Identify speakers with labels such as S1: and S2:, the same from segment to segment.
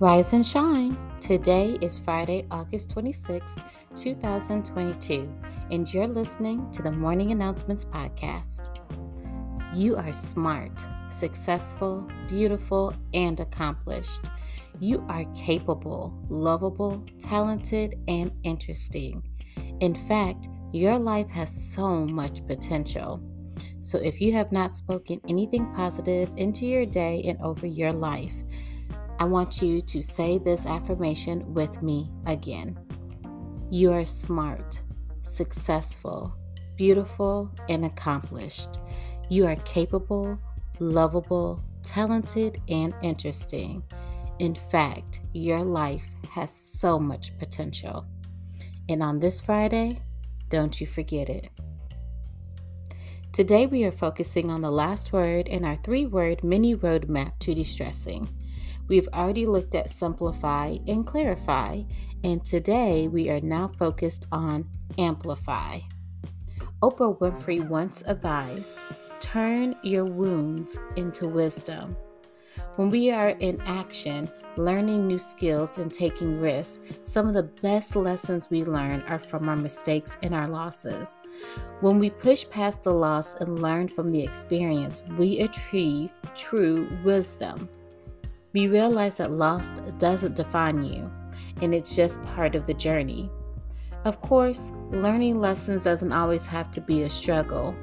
S1: Rise and shine. Today is Friday, August 26th, 2022, and you're listening to the Morning Announcements Podcast. You are smart, successful, beautiful, and accomplished. You are capable, lovable, talented, and interesting. In fact, your life has so much potential. So if you have not spoken anything positive into your day and over your life, I want you to say this affirmation with me again. You are smart, successful, beautiful, and accomplished. You are capable, lovable, talented, and interesting. In fact, your life has so much potential. And on this Friday, don't you forget it. Today, we are focusing on the last word in our three word mini roadmap to distressing. We've already looked at simplify and clarify, and today we are now focused on amplify. Oprah Winfrey once advised turn your wounds into wisdom. When we are in action, learning new skills and taking risks, some of the best lessons we learn are from our mistakes and our losses. When we push past the loss and learn from the experience, we achieve true wisdom. We realize that loss doesn't define you, and it's just part of the journey. Of course, learning lessons doesn't always have to be a struggle.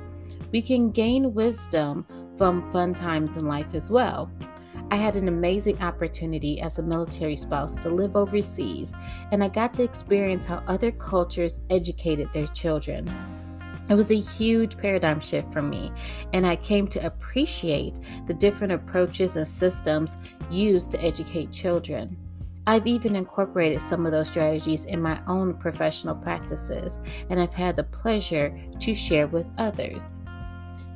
S1: We can gain wisdom from fun times in life as well. I had an amazing opportunity as a military spouse to live overseas, and I got to experience how other cultures educated their children. It was a huge paradigm shift for me, and I came to appreciate the different approaches and systems used to educate children. I've even incorporated some of those strategies in my own professional practices, and I've had the pleasure to share with others.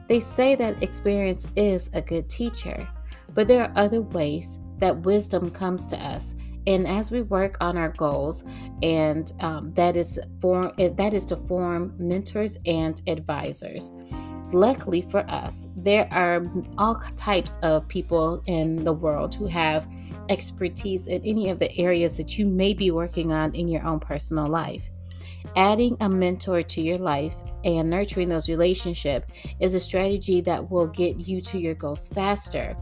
S1: They say that experience is a good teacher, but there are other ways that wisdom comes to us and as we work on our goals and um, that is form that is to form mentors and advisors luckily for us there are all types of people in the world who have expertise in any of the areas that you may be working on in your own personal life adding a mentor to your life and nurturing those relationships is a strategy that will get you to your goals faster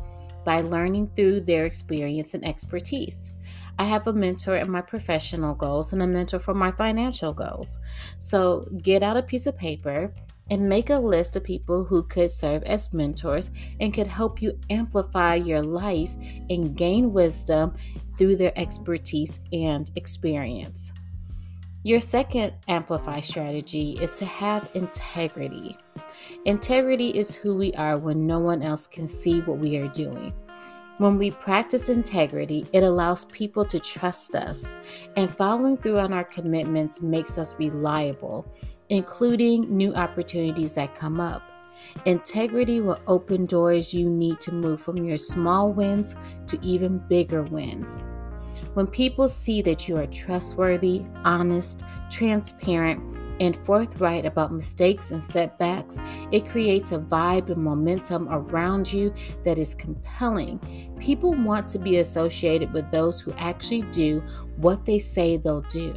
S1: by learning through their experience and expertise. I have a mentor in my professional goals and a mentor for my financial goals. So get out a piece of paper and make a list of people who could serve as mentors and could help you amplify your life and gain wisdom through their expertise and experience. Your second amplify strategy is to have integrity. Integrity is who we are when no one else can see what we are doing. When we practice integrity, it allows people to trust us, and following through on our commitments makes us reliable, including new opportunities that come up. Integrity will open doors you need to move from your small wins to even bigger wins. When people see that you are trustworthy, honest, transparent, and forthright about mistakes and setbacks, it creates a vibe and momentum around you that is compelling. People want to be associated with those who actually do what they say they'll do.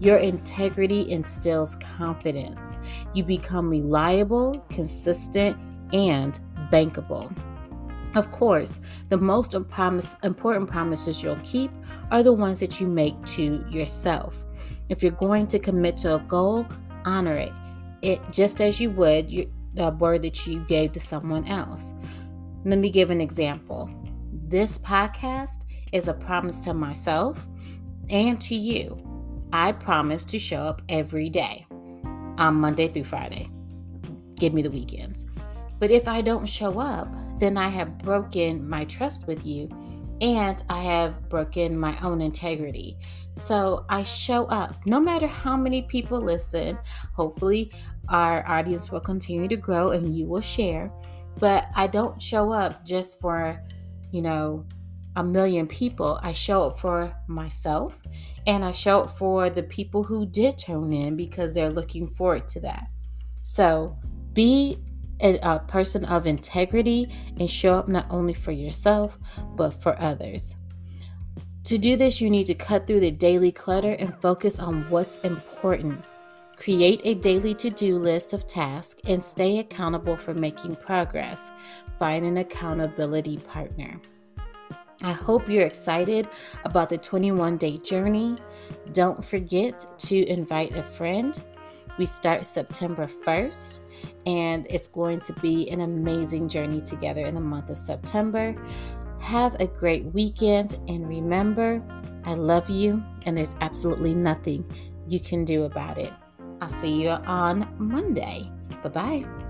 S1: Your integrity instills confidence. You become reliable, consistent, and bankable. Of course, the most important promises you'll keep are the ones that you make to yourself. If you're going to commit to a goal, honor it. It just as you would the word that you gave to someone else. Let me give an example. This podcast is a promise to myself and to you. I promise to show up every day on Monday through Friday. Give me the weekends. But if I don't show up, then I have broken my trust with you and I have broken my own integrity. So I show up no matter how many people listen. Hopefully, our audience will continue to grow and you will share. But I don't show up just for, you know, a million people. I show up for myself and I show up for the people who did tune in because they're looking forward to that. So be a, person of integrity and show up not only for yourself, but for others. To do this, you need to cut through the daily clutter and focus on what's important. Create a daily to do list of tasks and stay accountable for making progress. Find an accountability partner. I hope you're excited about the 21 day journey. Don't forget to invite a friend. We start September 1st, and it's going to be an amazing journey together in the month of September. Have a great weekend and remember, I love you and there's absolutely nothing you can do about it. I'll see you on Monday. Bye bye.